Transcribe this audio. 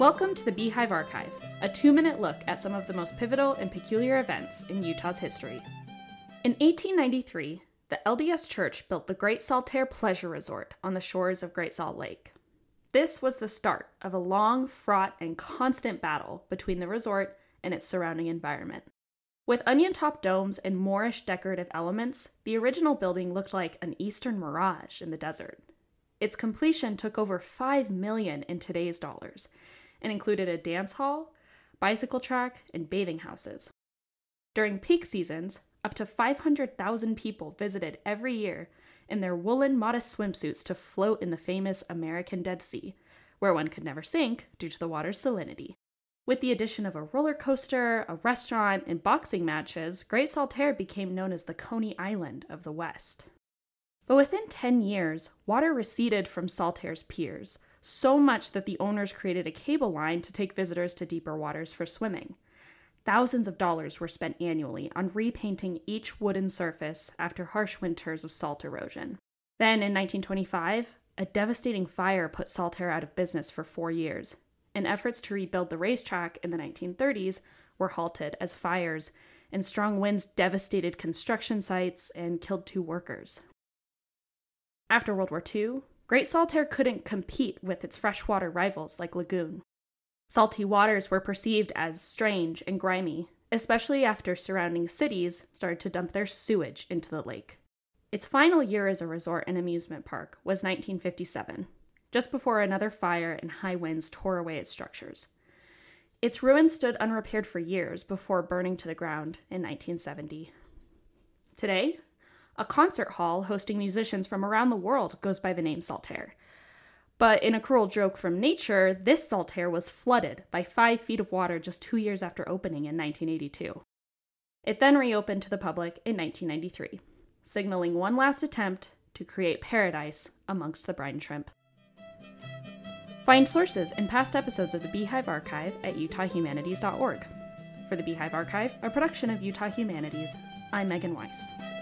Welcome to the Beehive Archive, a two minute look at some of the most pivotal and peculiar events in Utah's history. In 1893, the LDS Church built the Great Saltair Pleasure Resort on the shores of Great Salt Lake. This was the start of a long, fraught, and constant battle between the resort and its surrounding environment. With onion top domes and Moorish decorative elements, the original building looked like an eastern mirage in the desert. Its completion took over 5 million in today's dollars and included a dance hall, bicycle track, and bathing houses. During peak seasons, up to 500,000 people visited every year in their woolen modest swimsuits to float in the famous American Dead Sea, where one could never sink due to the water's salinity. With the addition of a roller coaster, a restaurant, and boxing matches, Great Saltair became known as the Coney Island of the West. But within 10 years, water receded from Saltair's piers, so much that the owners created a cable line to take visitors to deeper waters for swimming. Thousands of dollars were spent annually on repainting each wooden surface after harsh winters of salt erosion. Then, in 1925, a devastating fire put Saltair out of business for four years, and efforts to rebuild the racetrack in the 1930s were halted as fires and strong winds devastated construction sites and killed two workers. After World War II, Great Saltair couldn't compete with its freshwater rivals like Lagoon. Salty waters were perceived as strange and grimy, especially after surrounding cities started to dump their sewage into the lake. Its final year as a resort and amusement park was 1957, just before another fire and high winds tore away its structures. Its ruins stood unrepaired for years before burning to the ground in 1970. Today, a concert hall hosting musicians from around the world goes by the name Saltair. But in a cruel joke from nature, this Saltair was flooded by five feet of water just two years after opening in 1982. It then reopened to the public in 1993, signaling one last attempt to create paradise amongst the brine shrimp. Find sources and past episodes of the Beehive Archive at utahhumanities.org. For the Beehive Archive, a production of Utah Humanities, I'm Megan Weiss.